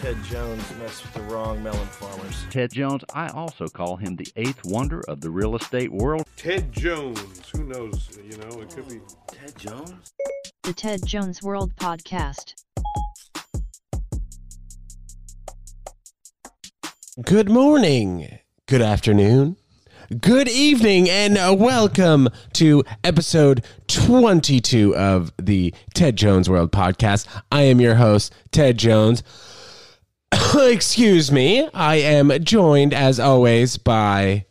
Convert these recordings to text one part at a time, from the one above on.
Ted Jones messed with the wrong melon farmers. Ted Jones, I also call him the eighth wonder of the real estate world. Ted Jones. Who knows? You know, it could be. Ted Jones? The Ted Jones World Podcast. Good morning, good afternoon, good evening, and uh, welcome to episode 22 of the Ted Jones World Podcast. I am your host, Ted Jones. Excuse me. I am joined, as always, by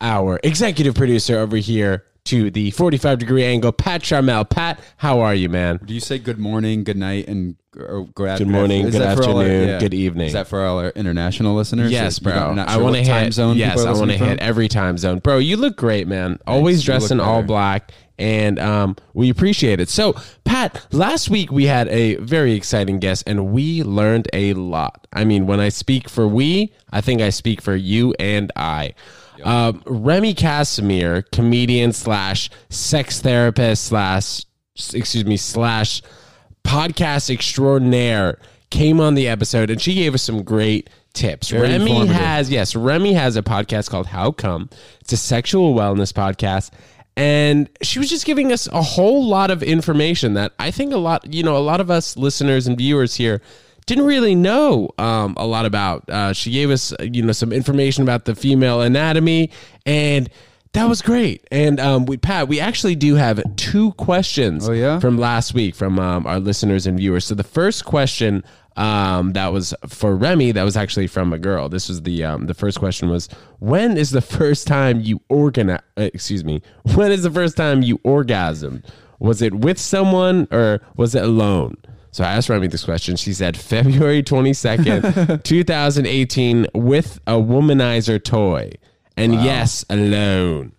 our executive producer over here to the 45 degree angle, Pat Charmel. Pat, how are you, man? Do you say good morning, good night, and or good, Good morning, good all our- afternoon, good evening. Is that for all our international listeners? Yes, bro. don't- not I sure want to hit. time zone. yes, I want to hit every time zone, bro. You look great, man. Always You dressed in all black, and um, we appreciate it. So, Pat, last week we had a very exciting guest, and we learned a lot. I mean, when I speak for we, I think I speak for you and I. Um, Remy Casimir, comedian slash sex therapist slash excuse me slash podcast extraordinaire came on the episode and she gave us some great tips. Very Remy has yes, Remy has a podcast called How Come. It's a sexual wellness podcast. And she was just giving us a whole lot of information that I think a lot, you know, a lot of us listeners and viewers here didn't really know um, a lot about. Uh, she gave us, uh, you know, some information about the female anatomy, and that was great. And um, we, Pat, we actually do have two questions Oh, yeah? from last week from um, our listeners and viewers. So the first question um, that was for Remy, that was actually from a girl. This was the um, the first question was when is the first time you organize? Excuse me. When is the first time you orgasmed? Was it with someone or was it alone? So I asked Remy this question. She said February 22nd, 2018, with a womanizer toy. And yes, alone.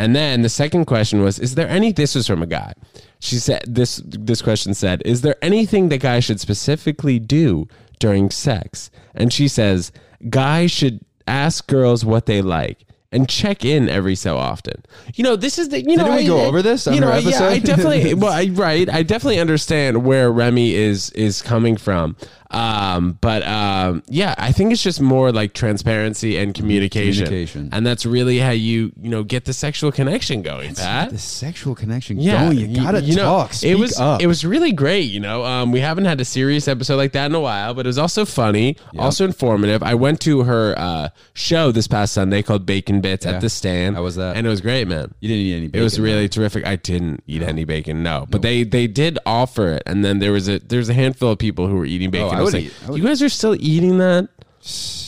And then the second question was, is there any this was from a guy. She said this this question said, is there anything that guys should specifically do during sex? And she says, guys should ask girls what they like and check in every so often. You know, this is the you know Didn't we I- go over this on You know, her yeah, I definitely well, I, right. I definitely understand where Remy is is coming from. Um, but um, yeah, I think it's just more like transparency and communication, Communication. and that's really how you you know get the sexual connection going, Pat. the sexual connection Yeah, going. You gotta you know, talk. it was up. it was really great. You know, um, we haven't had a serious episode like that in a while, but it was also funny, also informative. I went to her uh, show this past Sunday called Bacon Bits Yeah. at the Stand. How was that? And it was great, man. You didn't eat any. It was really terrific. I didn't eat any bacon, no, but they they did offer it, and then there was a there's a handful of people who were eating bacon. Oh, I was like, eat- I you guys are still eating that?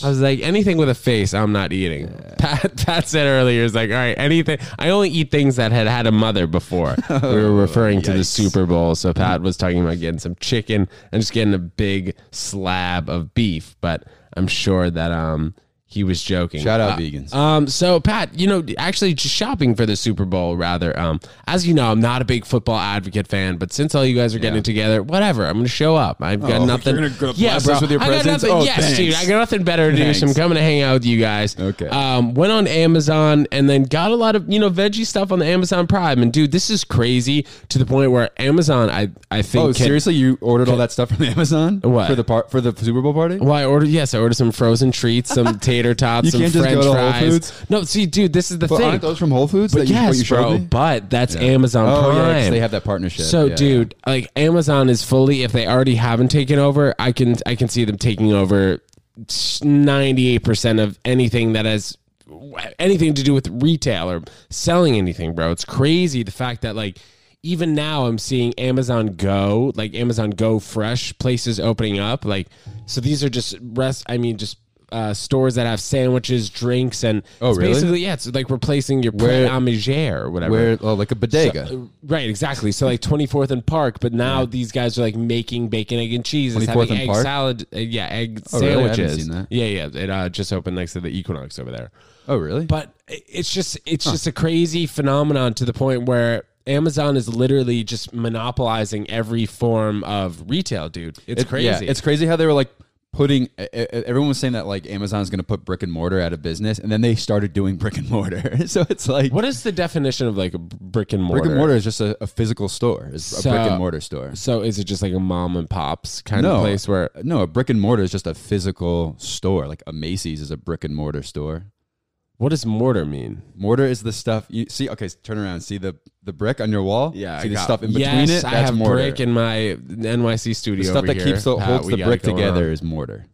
I was like, anything with a face, I'm not eating. Pat, Pat said earlier, is like, all right, anything. I only eat things that had had a mother before. we were referring to the. Super Bowl, so Pat was talking about getting some chicken and just getting a big slab of beef. But I'm sure that um he was joking. Shout out Uh, vegans. um, so Pat, you know, actually just shopping for the Super Bowl rather. Um, as you know, I'm not a big football advocate fan, but since all you guys are getting Yeah. together, whatever, I'm gonna show up. I've got Oh, nothing. you're gonna go bless us with your I got presents? nothing. Oh, yes, thanks. dude, I got nothing better to do, so I'm coming to hang out with you guys. Okay. Um, went on Amazon and then got a lot of you know veggie stuff on the Amazon Prime, and dude, this is crazy to the point where Amazon, I I think, Oh, can- seriously? You ordered all that stuff from Amazon? What? for the part for the Super Bowl party? Well, I ordered yes, I ordered some frozen treats, some tater tots, You some can't just French go to Whole fries. Foods? No, see, dude, this is the But thing. aren't those from Whole Foods? But that you, what yes, you showed bro. me? But that's. Amazon Oh, Prime. yeah, 'cause they have that partnership. So, yeah. dude, like Amazon is fully. If they already haven't taken over, I can I can see them taking over ninety eight percent of anything that has anything to do with retail or selling anything, bro. It's crazy the fact that like. Even now, I'm seeing Amazon Go, like Amazon Go Fresh places opening up. Like, so these are just rest. I mean, just uh, stores that have sandwiches, drinks, and Oh, it's really? basically yeah, it's like replacing your Where- Pret a or whatever. Where oh, like a bodega. So- right, exactly. So like 24th and Park, but now these guys are like making bacon, egg, and cheese. It's having egg Park? salad, uh, yeah, egg Oh, really? Sandwiches. that. Yeah, yeah. It uh, just opened next to the Equinox over there. oh, really? But it's just it's just a crazy phenomenon to the point where Amazon is literally just monopolizing every form of retail, dude. It's It- crazy. Yeah, it's crazy how they were like putting everyone was saying that like Amazon's going to put brick and mortar out of business, and then they started doing brick and mortar. so it's like What is the definition of like a brick and mortar? brick and mortar is just a, a physical store. It's a brick So- and mortar store. So is it just like a mom and pops kind no of place where? no a brick and mortar is just a physical store. Like a Macy's is a brick and mortar store. What does mortar mean? Mortar is the stuff you see. Okay, turn around. See the the brick on your wall. Yeah, see I the got- stuff in between yes, it. That's I have mortar. brick in my NYC studio. the stuff that here, keeps the, holds the brick together on. is mortar.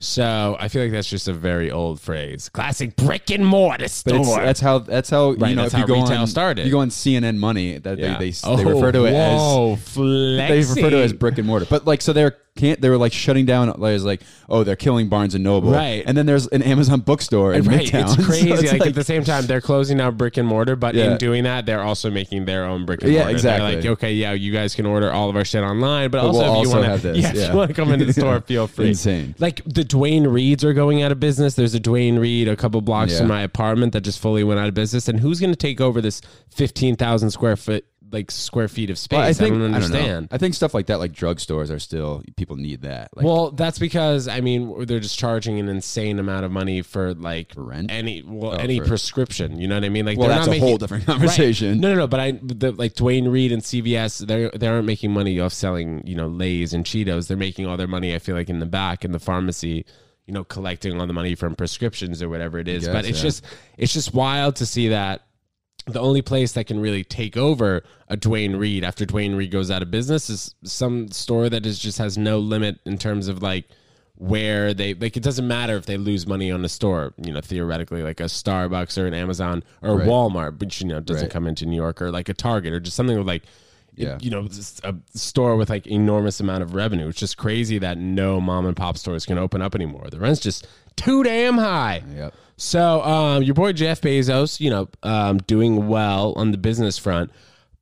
So I feel like that's just a very old phrase. Classic brick and mortar store. that's how that's how Right, you know if you how go retail on started. you go on CNN Money that Yeah. they they, Oh, they refer to it oh, as whoa, they refer to it as brick and mortar. But like, so they're can't they were like shutting down. Like, was like, oh, they're killing Barnes and Noble, Right. And then there's an Amazon bookstore in Right, Midtown. it's So crazy. like, like- at the same time, they're closing down brick and mortar, but Yeah. in doing that, they're also making their own brick and Yeah, mortar. They're exactly. like, okay, yeah, you guys can order all of our shit online, but, But also we'll if you want to, this, yeah, yeah. you want to come into the store, feel free. Insane. Like the Duane Reades are going out of business. There's a Duane Reade a couple blocks Yeah. from my apartment that just fully went out of business. And who's going to take over this fifteen thousand square foot like square feet of space? Well, I think don't I, don't understand. I think stuff like that, like drugstores, are still people need that. Like, well, that's because I mean they're just charging an insane amount of money for like rent? any well Oh, any for- prescription. You know what I mean? Like Well, that's not a whole making- different Right. conversation. No, no, no. But I the, like Duane Reade and CVS, they they aren't making money off selling you know Lay's and Cheetos. They're making all their money. I feel like in the back in the pharmacy. You know, collecting all the money from prescriptions or whatever it is, guess, but it's yeah. just it's just wild to see that the only place that can really take over a Duane Reade after Duane Reade goes out of business is some store that is just has no limit in terms of like where they like it doesn't matter if they lose money on the store, you know, theoretically like a Starbucks or an Amazon or Right. Walmart, which you know doesn't Right. come into New York or like a Target or just something with like Yeah. you know, a store with like enormous amount of revenue. It's just crazy that no mom and pop stores can open up anymore. The rent's just too damn high. Yep. So, um, your boy Jeff Bezos, you know, um, doing well on the business front.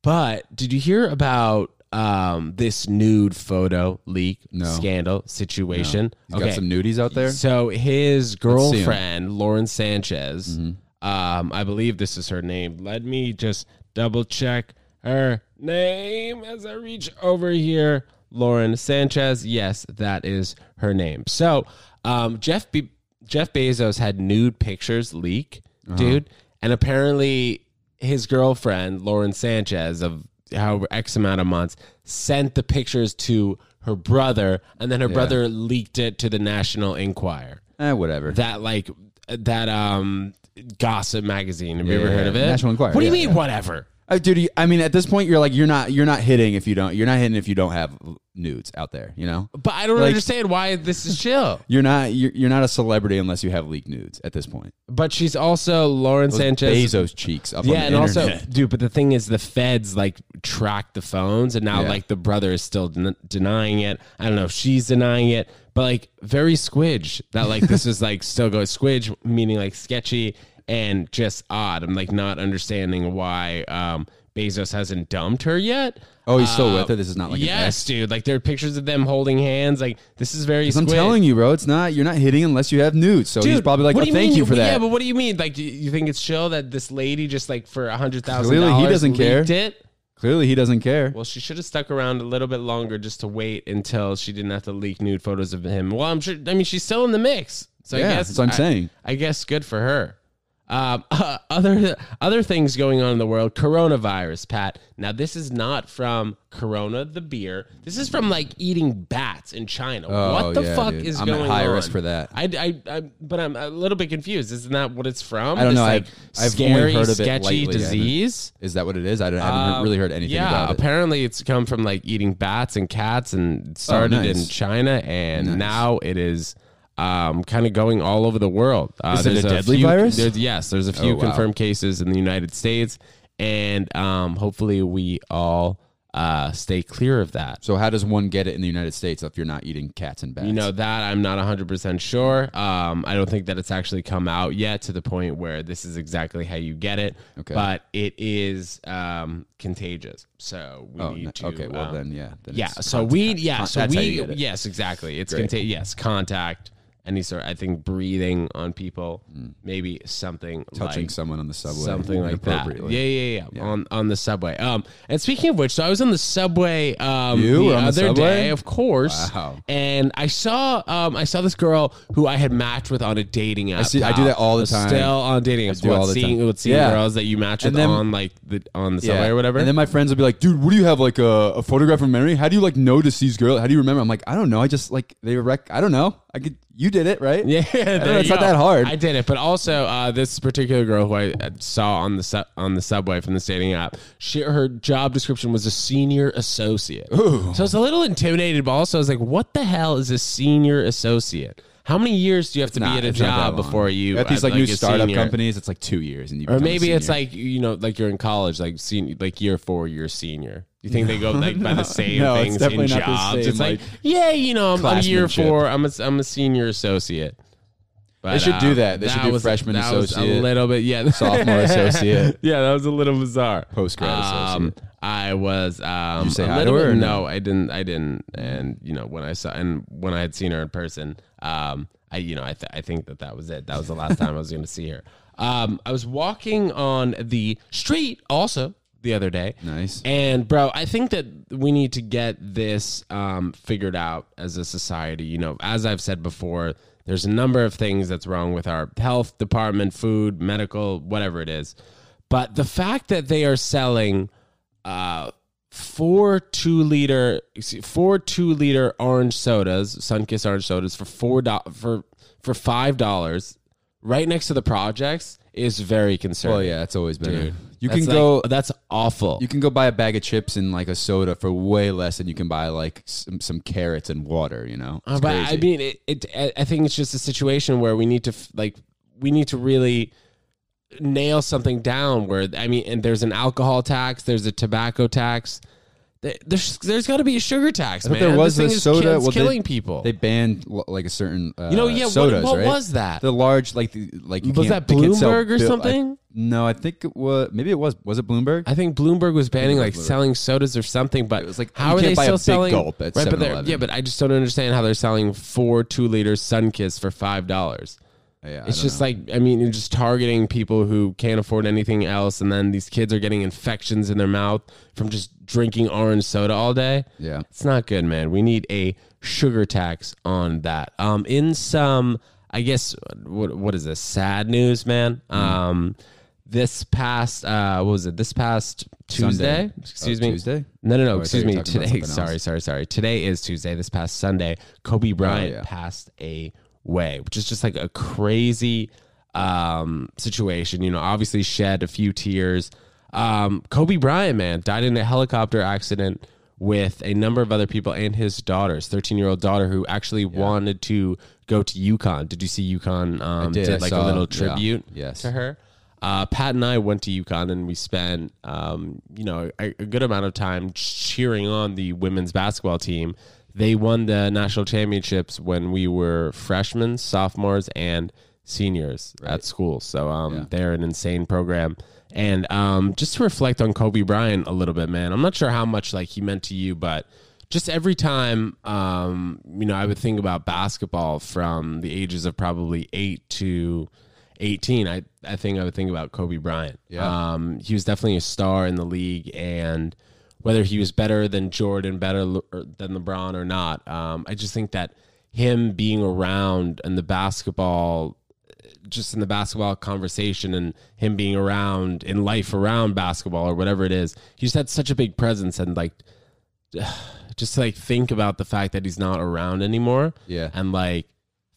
But did you hear about um, this nude photo leak No. scandal situation? He's got some nudies out there. So his girlfriend, Lauren Sanchez, Mm-hmm. um, I believe this is her name. Let me just double check her name as I reach over here. Lauren Sanchez. Yes, that is her name. So um, Jeff Be- Jeff Bezos had nude pictures leak, Uh-huh. dude, and apparently his girlfriend Lauren Sanchez of however X amount of months sent the pictures to her brother, and then her brother leaked it to the National Enquirer. Eh, whatever. That like that um gossip magazine. Have you ever heard of it? National Enquirer, What do you yeah, mean, yeah. whatever? Uh, dude, I mean, at this point, you're like, you're not, you're not hitting if you don't, you're not hitting if you don't have nudes out there. You know, But I don't Like- understand why this is chill. you're not, you're, you're not a celebrity unless you have leaked nudes at this point. But she's also Lauren Those Sanchez. Bezos cheeks up yeah, on the and also, internet. dude. But the thing is, the feds like track the phones, and now Yeah. like the brother is still den- denying it. I don't know if she's denying it, but like very squidge that like this is like still going squidge, meaning like sketchy and just odd. I'm like not understanding why um Bezos hasn't dumped her yet. Oh, he's still Uh, with her. This is not like yes, dude. Like there are pictures of them holding hands. Like this is very. I'm telling you, bro, it's not. You're not hitting unless you have nudes. So he's probably like, what oh, do you thank mean you for that. Yeah, but what do you mean? Like, you think it's chill that this lady just like for a hundred thousand Clearly, he doesn't care. it? Clearly, he doesn't care. Well, she should have stuck around a little bit longer just to wait until she didn't have to leak nude photos of him. Well, I'm sure. I mean, she's still in the mix. So I Yeah, guess that's what I'm I- saying. I guess good for her. Um, other other things going on in the world. Coronavirus, Pat. Now this is not from Corona the beer. This is from like eating bats in China. Oh, what the yeah, fuck dude. is I'm at going high on? risk for that. I, I, I, but I'm a little bit confused. Isn't that what it's from? I don't This, know. Like, I've- I've scary, only heard of sketchy. Disease. Is that what it is? I, don't, I haven't really heard anything yeah, about it. apparently it's come from like eating bats and cats and started Oh, nice. in China and Nice. now it is um, kind of going all over the world. Uh, Is it a deadly few- virus? There's, yes, there's a few Oh, wow. confirmed cases in the United States and um, hopefully we all uh, stay clear of that. So how does one get it in the United States if you're not eating cats and bats? You know that I'm not 100% sure. Um, I don't think that it's actually come out yet to the point where this is exactly how you get it. Okay. But it is um, contagious. So we Oh, need to. okay. Well, um, then, yeah. Then yeah. So contact. we. Yeah. So we. you get it. Yes. Exactly. It's contagious. Yes. Contact. Any sort. I think breathing on people, maybe something Mm. touching like, someone on the subway, something like that. inappropriately. Yeah, yeah, yeah, On on the subway. Um, and speaking of which, so I was on the subway. Um, You the on the other subway? day, of course. Wow. And I saw um I saw this girl who I had matched with on a dating app. I, see- I do that all the time. Still on dating apps. do What, all the seeing, time. With seeing Yeah. girls that you match with then- on like the on the subway or whatever. And then my friends will be like, "Dude, what do you have like a, a photograph from memory? How do you like notice these girls? How do you remember?" I'm like, "I don't know. I just like they rec. I don't know. I could. You did it, right? Yeah, I don't know, there it's not that hard. I did it, but also uh, this particular girl who I uh, saw on the su- on the subway from the dating app, she her job description was a senior associate. So I was a little intimidated, but also I was like, "What the hell is a senior associate? How many years do you have to Nah, be at a it's not that job long. before you at these like, new a startup senior? companies? It's like two years, and you Or become a maybe it's senior. like you know, like you're in college, like senior, like year four, you're senior. You think they go like by the same No, it's things in definitely not the jobs? same, it's like, like, yeah, you know, I'm, I'm year classmanship. four. I'm a I'm a senior associate. But, They should do um, that. They should do was- freshman that was associate, a little bit, yeah, sophomore associate. yeah, that was a little bizarre. Post-grad associate. I was um, you say a hi to little her bit. No, no? I didn't. I didn't. And you know, when I saw and when I had seen her in person, um, I you know, I th- I think that that was it. That was the last time I was going to see her. Um, I was walking on the street also the other day. Nice. And bro, I think that we need to get this um, figured out as a society. You know, as I've said before, there's a number of things that's wrong with our health department, food, medical, whatever it is. But the fact that they are selling uh, four two liter, four two liter orange sodas, Sunkist orange sodas for four do- for for five dollars, right next to the projects, is very concerning. Well, yeah, it's always been. Dude, you That's can like- go. That's awful. You can go buy a bag of chips and like a soda for way less than you can buy like some, some carrots and water. You know, Uh, but I mean, it, it. I- I think it's just a situation where we need to f- like we need to really nail something down. Where I mean, and there's an alcohol tax, there's a tobacco tax. There- There's there's got to be a sugar tax, I man. there was this soda. well, they- killing people. They banned like a certain uh, you know, yeah. sodas, what what right? was that? The large like the like you Was can't- that they Bloomberg or Bill- I- something? no, I think it was. Maybe it was. Was it Bloomberg? I think Bloomberg was banning was like Bloomberg. selling sodas or something, but It was like, how you are can't they buy still selling? right, but yeah, but I just don't understand how they're selling four two liter Sunkist for five dollars. Yeah, It's just know. like I mean, you're just targeting people who can't afford anything else, and then these kids are getting infections in their mouth from just drinking orange soda all day. yeah. It's not good, man. We need a sugar tax on that. Um, in some, I guess, what what is this? Sad news, man. Mm. Um, this past, uh, what was it? This past Tuesday? Sunday. Excuse Oh, me. Tuesday? No, no, Oh, no. thought Excuse me. Today. Sorry, sorry, sorry. Today is Tuesday. This past Sunday, Kobe Bryant yeah. passed away, which is just like a crazy um, situation. You know, obviously shed a few tears. Um, Kobe Bryant, man, died in a helicopter accident with a number of other people and his daughters, 13 year old daughter who actually wanted to go to UConn. Did you see UConn um, did. did like saw- a little yeah. tribute Yes. to her? Uh, Pat and I went to UConn and we spent, um, you know, a, a good amount of time cheering on the women's basketball team. They won the national championships when we were freshmen, sophomores, and seniors at school. So um, Yeah. they're an insane program. And um, just to reflect on Kobe Bryant a little bit, man, I'm not sure how much like he meant to you, but just every time, um, you know, I would think about basketball from the ages of probably eight to 18. I, I think I would think about Kobe Bryant. Yeah. Um, he was definitely a star in the league, and whether he was better than Jordan, better than LeBron or not, um, I just think that him being around and the basketball just in the basketball conversation and him being around in life around basketball or whatever it is, he just had such a big presence and like just to, like think about the fact that he's not around anymore. Yeah. And like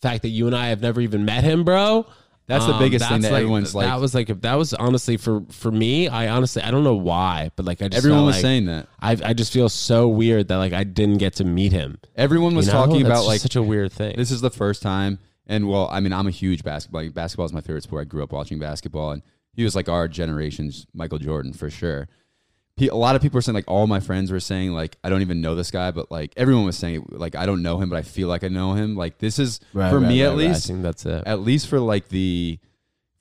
fact that you and I have never even met him, bro. That's the Um, biggest thing that's that everyone's like- That was like that was honestly for for me. I honestly I don't know why, but like I just Everyone was like- saying that. I I just feel so weird that like I didn't get to meet him. Everyone was You know? talking That's about like such a weird thing. This is the first time, and well, I mean, I'm a huge basketball. Like, basketball is my favorite sport. I grew up watching basketball, and he was like our generation's Michael Jordan for sure. A lot of people were saying, like, all my friends were saying, like, I don't even know this guy, but like everyone was saying, like, I don't know him, but I feel like I know him. Like, this is Right, for right, me right, at right. I least, think that's it. at least for like the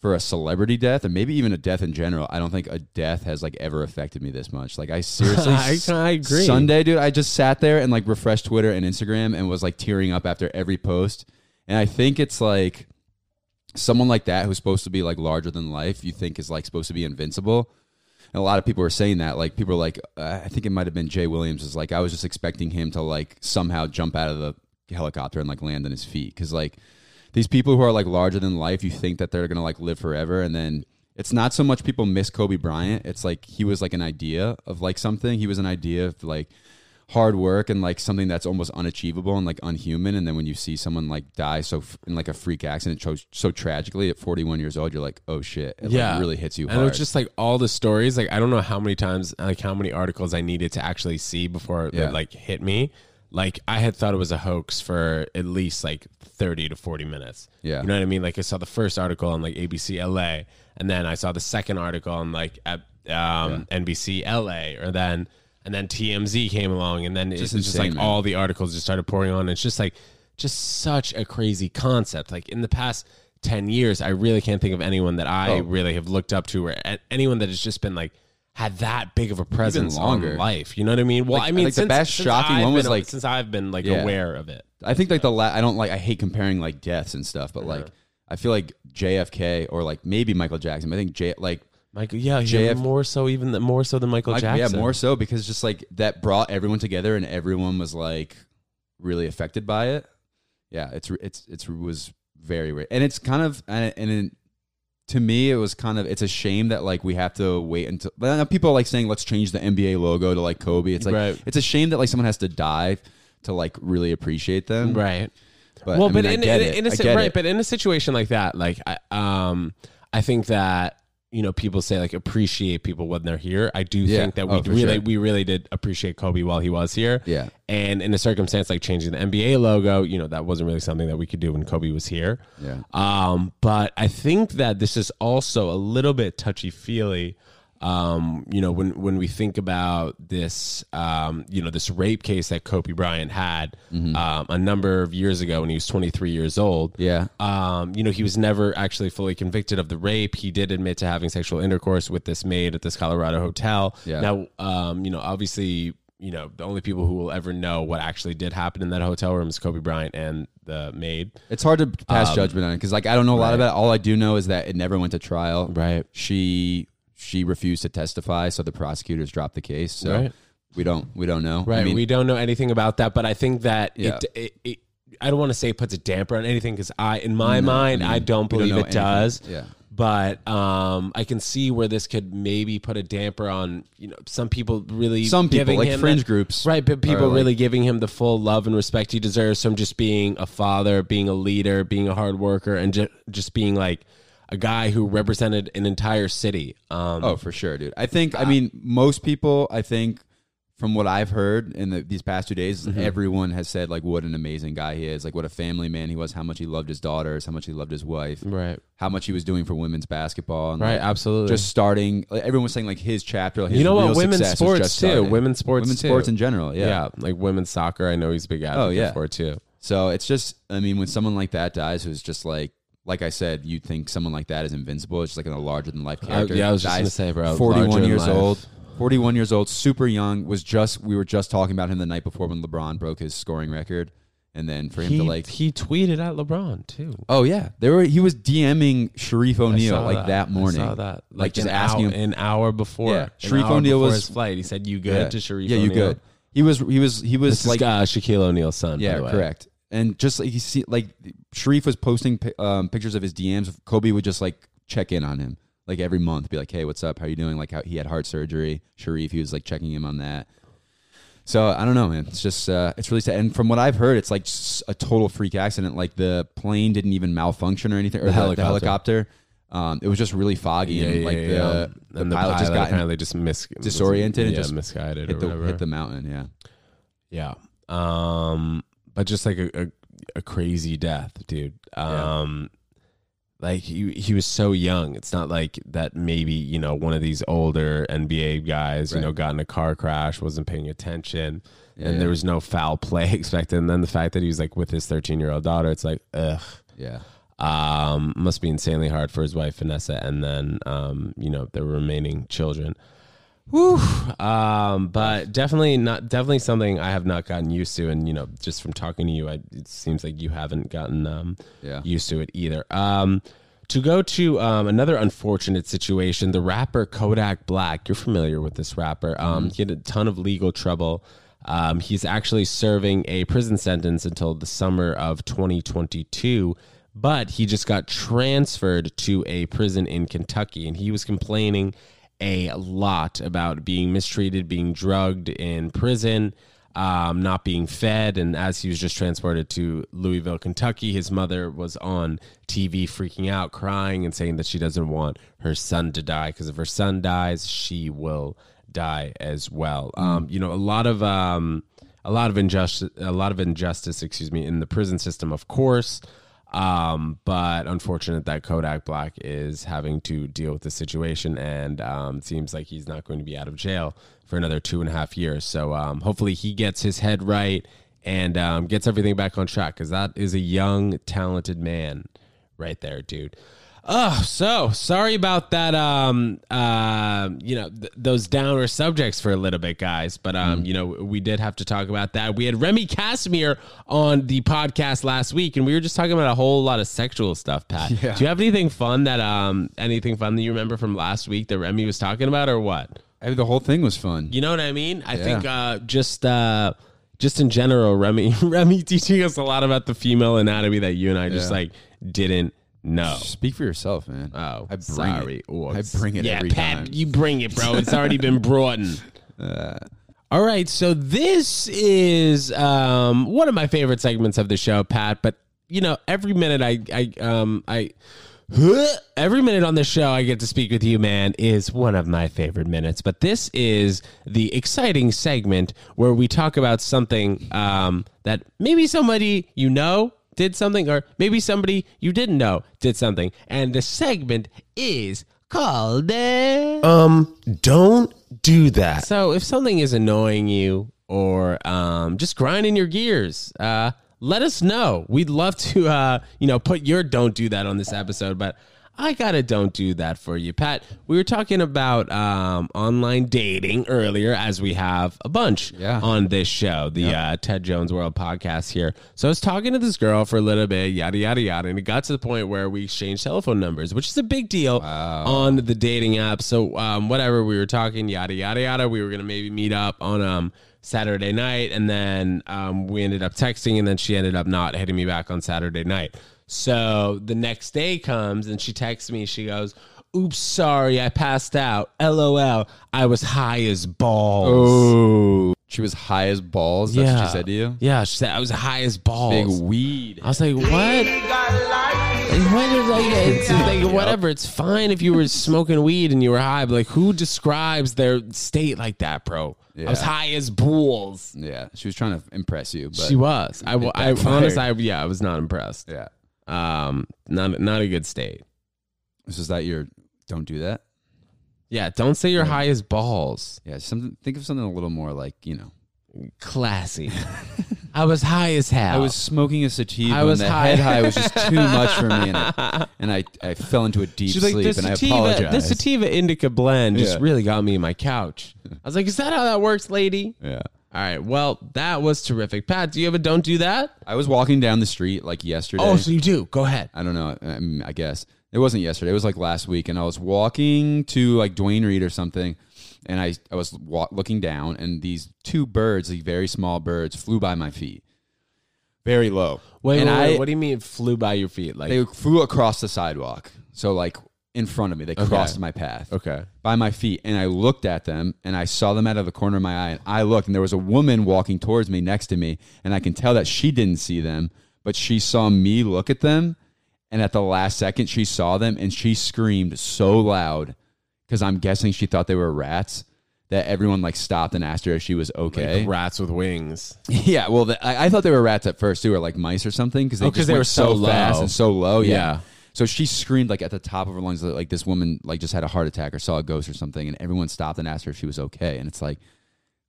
for a celebrity death and maybe even a death in general. I don't think a death has like ever affected me this much. Like, I seriously, I- I agree. Sunday, dude, I just sat there and like refreshed Twitter and Instagram and was like tearing up after every post. And I think it's like someone like that who's supposed to be like larger than life, you think is like supposed to be invincible. And a lot of people are saying that. Like people are like, uh, I think it might have been Jay Williams. Is like I was just expecting him to like somehow jump out of the helicopter and like land on his feet because like these people who are like larger than life, you think that they're gonna like live forever, and then it's not so much people miss Kobe Bryant. It's like he was like an idea of like something. He was an idea of like hard work and like something that's almost unachievable and like unhuman. And then when you see someone like die so f- in like a freak accident so, so tragically at 41 years old, you're like, oh shit, it yeah, like, really hits you And hard. it was just like all the stories. Like I don't know how many times, like how many articles I needed to actually see before Yeah. it like hit me. Like I had thought it was a hoax for at least like thirty to forty minutes. Yeah. you know what I mean. Like I saw the first article on like ABC LA, and then I saw the second article on like at um, NBC LA, or then and then TMZ came along, and then it's Just just, just like man. all the articles just started pouring on. It's just like just such a crazy concept. Like in the past 10 years, I really can't think of anyone that I Oh. really have looked up to or anyone that has just been like had that big of a presence longer. on life. You know what I mean? Well, Like, I mean, like, the best since shocking I've one was, been- like- since I've been like Yeah. aware of it. I think like the la- I don't like I hate comparing like deaths and stuff, but like I feel like JFK or like maybe Michael Jackson. I think J like Michael, yeah, JF more so even than, more so than Michael Like, Jackson. Yeah, more so because just like that brought everyone together and everyone was like really affected by it. Yeah, it's it's it's was very rare, and it's kind of and, and it, to me it was kind of it's a shame that like we have to wait until people are like saying let's change the NBA logo to like Kobe. It's like Right. it's a shame that like someone has to die to like really appreciate them. right. But, well, I mean, but in, in, a right, it. but in a situation like that, like I um I think that you know people say like appreciate people when they're here. I do Yeah. think that we Oh, really sure. we really did appreciate Kobe while he was here. Yeah. And in a circumstance like changing the NBA logo, you know, that wasn't really something that we could do when Kobe was here. Yeah. Um, but I think that this is also a little bit touchy feely. Um, you know, when when we think about this, um, you know, this rape case that Kobe Bryant had Mm-hmm. um, a number of years ago when he was 23 years old. Yeah. Um, you know, he was never actually fully convicted of the rape. He did admit to having sexual intercourse with this maid at this Colorado hotel. Yeah. Now, um, you know, obviously, you know, the only people who will ever know what actually did happen in that hotel room is Kobe Bryant and the maid. It's hard to pass Um, judgment on it because like I don't know a lot right. about it. All I do know is that it never went to trial. Right. She she refused to testify, so the prosecutors dropped the case. So Right. we don't we don't know. Right. I mean, we don't know anything about that, but I think that Yeah. it, it, it I don't want to say it puts a damper on anything because I, in my No, mind, I I, don't don't believe know it does. Yeah. But um, I can see where this could maybe put a damper on you know some people really Some people, giving like him fringe that- groups right? But people are like- really giving him the full love and respect he deserves from just being a father, being a leader, being a hard worker, and just just being like a guy who represented an entire city. Um, Oh, for sure, dude. I think I mean most people. I think from what I've heard in the, these past two days, Mm-hmm. everyone has said like what an amazing guy he is, like what a family man he was, how much he loved his daughters, how much he loved his wife, right, how much he was doing for women's basketball, and right, like, absolutely. just starting. Like, everyone was saying like his chapter. Like, his you know what? Women's sports too. Women's sports. women's too. sports in general. Yeah. Yeah. like women's soccer. I know he's a big advocate Oh, yeah. for too. So it's just, I mean, when someone like that dies, who's just like, like I said, you'd think someone like that is invincible. It's just like a larger than life character. yeah, I was just gonna say, bro, Forty-one years old. Forty-one years old, super young. Was just we were just talking about him the night before when LeBron broke his scoring record, and then for him He to like, he tweeted at LeBron too. oh yeah, there were he was DMing Shareef I O'Neal like that, morning. I saw that. Like, Like, just asking hour, him- an hour before. Yeah. Shareef O'Neal was- his flight. He said, "You good yeah, to Shareef? yeah, you good. He was he was he was This like is uh, Shaquille O'Neal's son. by Yeah, the way. correct. And just like you see, like Shareef was posting um, pictures of his DMs. Kobe would just like check in on him like every month, be like, "Hey, what's up? How you doing?" Like how he had heart surgery. Shareef, he was like checking him on that. So I don't know, man. It's just uh, it's really sad. And from what I've heard, it's like a total freak accident. Like the plane didn't even malfunction or anything, or the, the helicopter. helicopter. Um, it was just really foggy, Yeah, and yeah, like yeah, the, yeah. the, and pilot, just got apparently just mis- disoriented and yeah, just misguided hit or the whatever. hit the mountain. Yeah, Yeah. Um, but just like a, a, a crazy death, dude. Yeah. Um, like he he was so young. It's not like that. Maybe you know one of these older NBA guys, you know, got in a car crash, wasn't paying attention, Yeah, and yeah. there was no foul play expected. And then the fact that he was like with his thirteen year old daughter, it's like, ugh. yeah. Um, must be insanely hard for his wife Vanessa, and then um, you know the remaining children. Whew. Um, but definitely not. Definitely something I have not gotten used to, and you know, just from talking to you, I, it seems like you haven't gotten um, Yeah. used to it either. Um, to go to um, another unfortunate situation, the rapper Kodak Black. You're familiar with this rapper. Um, He had a ton of legal trouble. Um, he's actually serving a prison sentence until the summer of 2022, but he just got transferred to a prison in Kentucky, and he was complaining a lot about being mistreated, being drugged in prison, um, not being fed. And as he was just transported to Louisville, Kentucky, his mother was on TV freaking out, crying, and saying that she doesn't want her son to die because if her son dies, she will die as well. Um, you know, a lot of um, a lot of injustice, a lot of injustice, excuse me, in the prison system, of course. Um, but unfortunate that Kodak Black is having to deal with the situation, and um, seems like he's not going to be out of jail for another two and a half years. So um, hopefully he gets his head right and um, gets everything back on track because that is a young, talented man right there, dude. Oh, so sorry about that. Um, uh, you know th- those downer subjects for a little bit, guys. But um, you know we did have to talk about that. We had Remy Casimir on the podcast last week, and we were just talking about a whole lot of sexual stuff. Pat, do you have anything fun that um anything fun that you remember from last week that Remy was talking about, or what? I mean, the whole thing was fun. You know what I mean? I Yeah. think uh, just uh, just in general, Remy Remy teaching us a lot about the female anatomy that you and I just Yeah. like didn't know. Speak for yourself, man. Oh, I bring sorry. It. Ooh, I bring it yeah, every Pat, time. you bring it, bro. It's already been brought in. All right, so this is um, one of my favorite segments of the show, Pat. But you know, every minute I, I, um, I, every minute on the show I get to speak with you, man, is one of my favorite minutes. But this is the exciting segment where we talk about something um, that maybe somebody you know did something, or maybe somebody you didn't know did something, and the segment is called. uh, Um, don't do that. so if something is annoying you or um, just grinding your gears, uh, let us know. We'd love to, uh, you know, put your don't do that on this episode. But I gotta don't do that for you, Pat. We were talking about um, online dating earlier, as we have a bunch Yeah. on this show, the uh, Ted Jones World podcast here. So I was talking to this girl for a little bit, yada yada yada, and it got to the point where we exchanged telephone numbers, which is a big deal on the dating app. So um, whatever we were talking, yada yada yada, we were gonna maybe meet up on um Saturday night, and then um, we ended up texting, and then she ended up not hitting me back on Saturday night. So the next day comes, and she texts me. She goes. Oops, sorry, I passed out. LOL, I was high as balls. Oh, she was high as balls. That's what Yeah. she said to you. Yeah, she said I was high as balls. Big weed. I was like, what? And what is like, it's like whatever. It's fine if you were smoking weed and you were high, but like, who describes their state like that, bro? I was high as balls. Yeah, she was trying to impress you. But she was. I, wa- I honestly, I, yeah, I was not impressed. Yeah. Um, not not a good state. So is that your? Don't do that. Yeah, don't say you're high as balls. Yeah. Something. Think of something a little more like you know. Classy. I was high as hell. I was smoking a sativa. I was and the high. head high was just too much for me, and I, and I, I fell into a deep She's sleep, the and I sativa, apologize. the sativa indica blend just really got me in my couch. I was like, is that how that works, lady? yeah. All right. Well, that was terrific. Pat, do you have a don't do that? I was walking down the street like yesterday. Oh, so you do. Go ahead. I don't know. I, mean, I guess it wasn't yesterday. It was like last week, and I was walking to like Duane Reade or something, and I I was wa- looking down, and these two birds, these very small birds, flew by my feet, very low. Wait, and wait, wait, I, what do you mean flew by your feet? Like, they flew across the sidewalk, so like in front of me, they crossed my path okay. by my feet and I looked at them and I saw them out of the corner of my eye and I looked and there was a woman walking towards me next to me and I can tell that she didn't see them but she saw me look at them and at the last second she saw them and she screamed so loud cuz I'm guessing she thought they were rats that everyone like stopped and asked her if she was okay. Like rats with wings. yeah, well the, I, I thought they were rats at first too or like mice or something cuz they Oh, just they were so fast low. and so low. Yeah. Yeah. So she screamed like at the top of her lungs, like this woman like just had a heart attack or saw a ghost or something, and everyone stopped and asked her if she was okay. And it's like,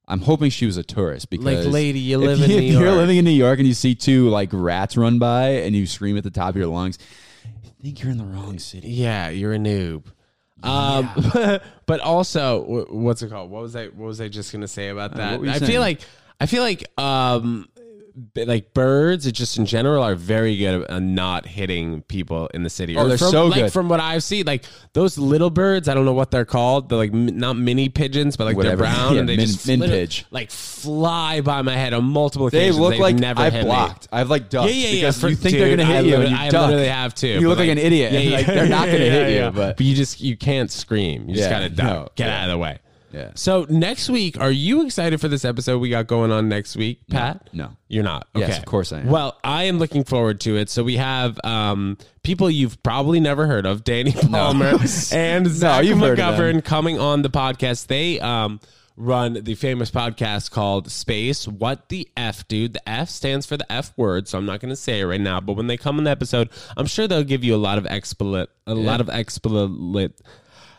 I'm hoping she was a tourist because, like, lady, you live in if New you're living in New York and you see two like rats run by and you scream at the top of your lungs, I think you're in the wrong city. Yeah, you're a noob. Um, but also, what's it called? What was I? What was I just gonna say about that? what were I saying? feel like I feel like um, like birds, it just in general, are very good at uh, not hitting people in the city. Oh, Or they're from, so like, good. From what I've seen, like those little birds, I don't know what they're called. They're like m- not mini pigeons, but like Whatever. they're brown Yeah, and they min- just min pidge. like fly by my head on multiple They occasions. look They've like never I've hit me. blocked. I've like ducked Yeah, yeah, yeah. because for- you think dude, they're gonna I hit you, and you I duck. literally have to. You look like an idiot. Like, they're not gonna hit you, but- you just you can't scream. You just gotta duck. Get out of the way. Yeah. So next week, are you excited for this episode we got going on next week, Pat? no. You're not. Yes, Okay. of course I am. Well, I am looking forward to it. So we have um, people you've probably never heard of, Danny Palmer and Zach you've heard of them. McGovern coming on the podcast. They um, run the famous podcast called Space. What the F, dude? The F stands for the F word, so I'm not going to say it right now. But when they come on the episode, I'm sure they'll give you a lot of explicit, a lot of explicit.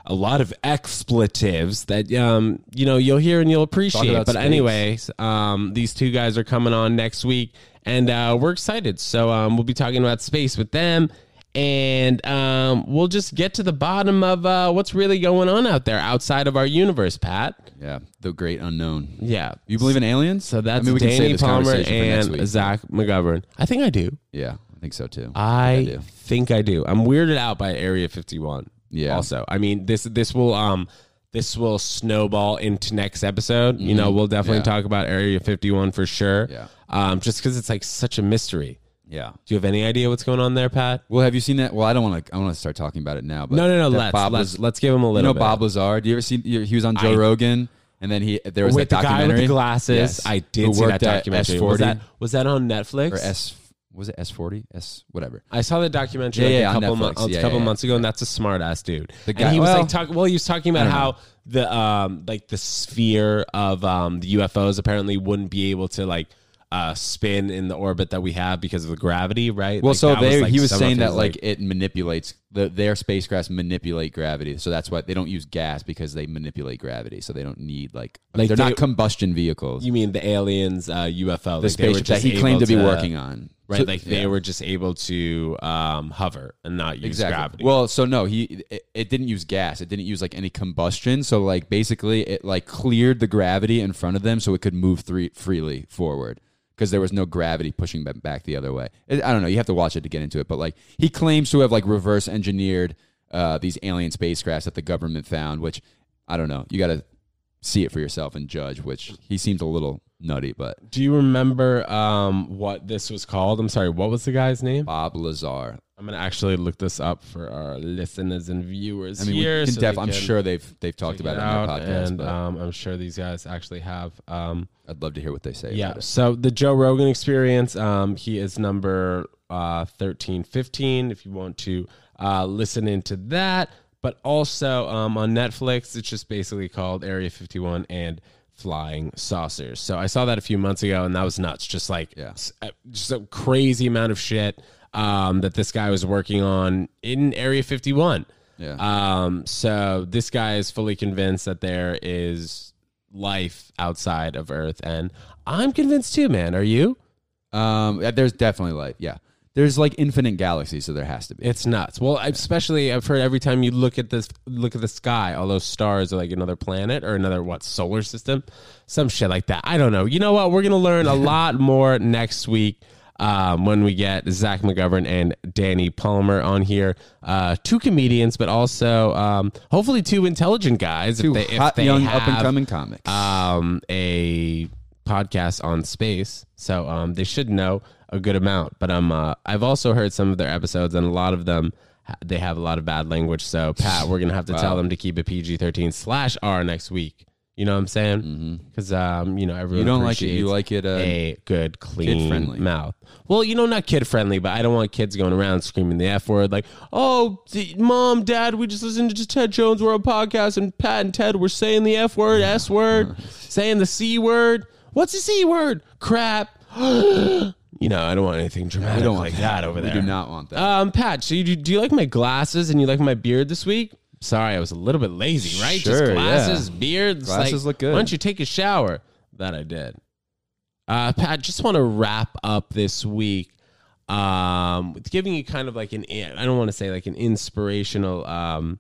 A lot of expletives that um you know you'll hear and you'll appreciate. But space. anyways, um these two guys are coming on next week, and uh, we're excited. So um we'll be talking about space with them, and um we'll just get to the bottom of uh what's really going on out there outside of our universe, Pat. Yeah, the great unknown. Yeah, You believe in aliens? so that's I mean, we can Danny this Palmer and. Zach McGovern. I think I do. Yeah, I think so too. I do. think I do. I'm weirded out by Area 51. Yeah. Also, I mean this this will um this will snowball into next episode. You know, we'll definitely Mm-hmm. Yeah. talk about Area 51 for sure. Yeah. Um, just because it's like such a mystery. yeah. Do you have any idea what's going on there, Pat? Well, have you seen that? Well, I don't want to. I want to start talking about it now. But No, no, no. that Let's Bob let's Laz- let's give him a You little. know bit. Bob Lazar? Do you ever see? He was on Joe I- Rogan, and then he there was with that the guy documentary. with the glasses. Yes. I Who did see that worked at documentary. Was S40 that was that on Netflix? or S was it S forty S whatever. I saw the documentary Yeah, like yeah, a couple months, a Yeah, couple months ago, and that's a smart ass dude. The and guy- he was well, like talking. Well, he was talking about how the um like the sphere of um the UFOs apparently wouldn't be able to like uh spin in the orbit that we have because of the gravity, right? Well, Like, so they, like, he was saying that his, like, it manipulates the their spacecrafts manipulate gravity, so that's why they don't use gas because they manipulate gravity, so they don't need like, Like, they're they- not combustion vehicles. you mean the aliens uh UFO, the like, they spaceship that he claimed able to be working on, Right, So- like they yeah. were just able to um, hover and not use exactly. gravity. Well, so no, he it, it didn't use gas. It didn't use like any combustion. So like basically, it like cleared the gravity in front of them, so it could move three, freely forward because there was no gravity pushing them back the other way. I don't know. You have to watch it to get into it, but like he claims to have like reverse engineered uh, these alien spacecrafts that the government found, which I don't know. You got to see it for yourself and judge. Which he seems a little nutty, but Do you remember um, what this was called? I'm sorry, what was the guy's name? Bob Lazar. I'm gonna actually look this up for our listeners and viewers I mean, here. so def- I'm sure they've they've talked about it on their podcast, and um, I'm sure these guys actually have. Um, I'd love to hear what they say. yeah, so the Joe Rogan Experience. Um, he is number uh, 13, 15. If you want to uh, listen into that, but also um, on Netflix, it's just basically called Area 51 and Flying Saucers. So I saw that a few months ago, and that was nuts. Just like Yeah. uh, just a crazy amount of shit um, that this guy was working on in Area 51. Yeah. Um, so this guy is fully convinced that there is life outside of Earth, and I'm convinced too, man. Are you? Um, there's definitely life. Yeah, there's like infinite galaxies, so there has to be. It's nuts. Well, especially I've heard every time you look at this, look at the sky, all those stars are like another planet or another what solar system, some shit like that. I don't know. You know what? We're gonna learn a lot more next week. Um, when we get Zach McGovern and Danny Palmer on here, uh, two comedians, but also um, hopefully two intelligent guys. Two if they, if hot they young have, up and coming comics. um, a podcast on space, so um, they should know a good amount. But um, uh, I've also heard some of their episodes, and a lot of them they have a lot of bad language. So Pat, we're gonna have to tell them to keep it PG thirteen slash R next week. You know what I'm saying? Because um, you know everyone Mm-hmm. You don't like it. You like it, uh, a good clean kid-friendly. mouth. Well, you know, not kid friendly, but I don't want kids going around screaming the f word like, "Oh, d- mom, dad, we just listened to Ted Jones World podcast, and Pat and Ted were saying the f word, s word, saying the c word. What's the c word? Crap." you know, I don't want anything dramatic we don't want like that over there. We do not want that. Um, Pat, so you, do you like my glasses and you like my beard this week? Sorry, I was a little bit lazy, right? Sure, Just yeah. glasses, beard. It's Glasses like, look good. Why don't you take a shower? That I did. Uh, Pat, just want to wrap up this week um, with giving you kind of like an, I don't want to say like an inspirational um,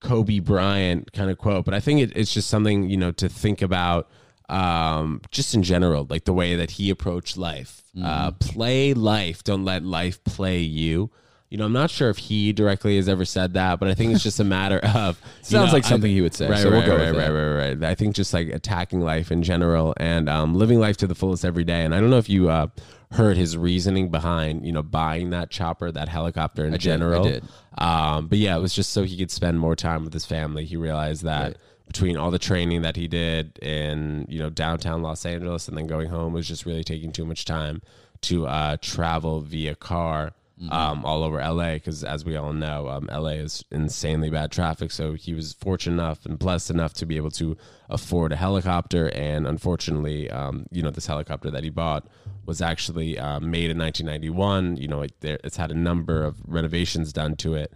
Kobe Bryant kind of quote, but I think it, it's just something you know to think about um, just in general, like the way that he approached life. Uh, play life, don't let life play you. You know, I'm not sure if he directly has ever said that, but I think it's just a matter of Sounds know, like I- something he would say, Right, so we'll right, go right, with right, that. right, right. I think just like attacking life in general and um, living life to the fullest every day. And I don't know if you uh, heard his reasoning behind you know buying that chopper, that helicopter in did, I general. did. Um, but yeah, it was just so he could spend more time with his family. He realized that Right. Between all the training that he did in you know downtown Los Angeles and then going home was just really taking too much time to uh, travel via car um, all over LA because as we all know, um, LA is insanely bad traffic. So he was fortunate enough and blessed enough to be able to afford a helicopter. And unfortunately, um, you know, this helicopter that he bought was actually um, made in 1991. You know, it, there, it's had a number of renovations done to it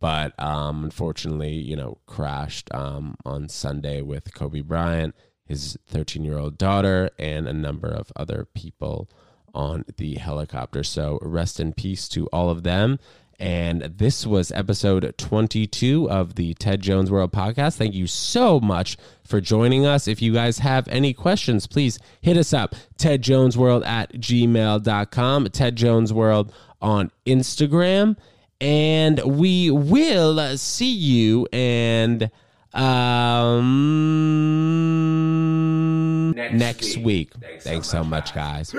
but um, unfortunately, you know, crashed um, on Sunday with Kobe Bryant, his 13 year old daughter, and a number of other people on the helicopter. So rest in peace to all of them. And this was episode 22 of the Ted Jones World podcast. Thank you so much for joining us. If you guys have any questions, please hit us up. TedJonesWorld at gmail.com. Ted Jones World on Instagram and we will see you and um next, week. Thanks, so much, guys.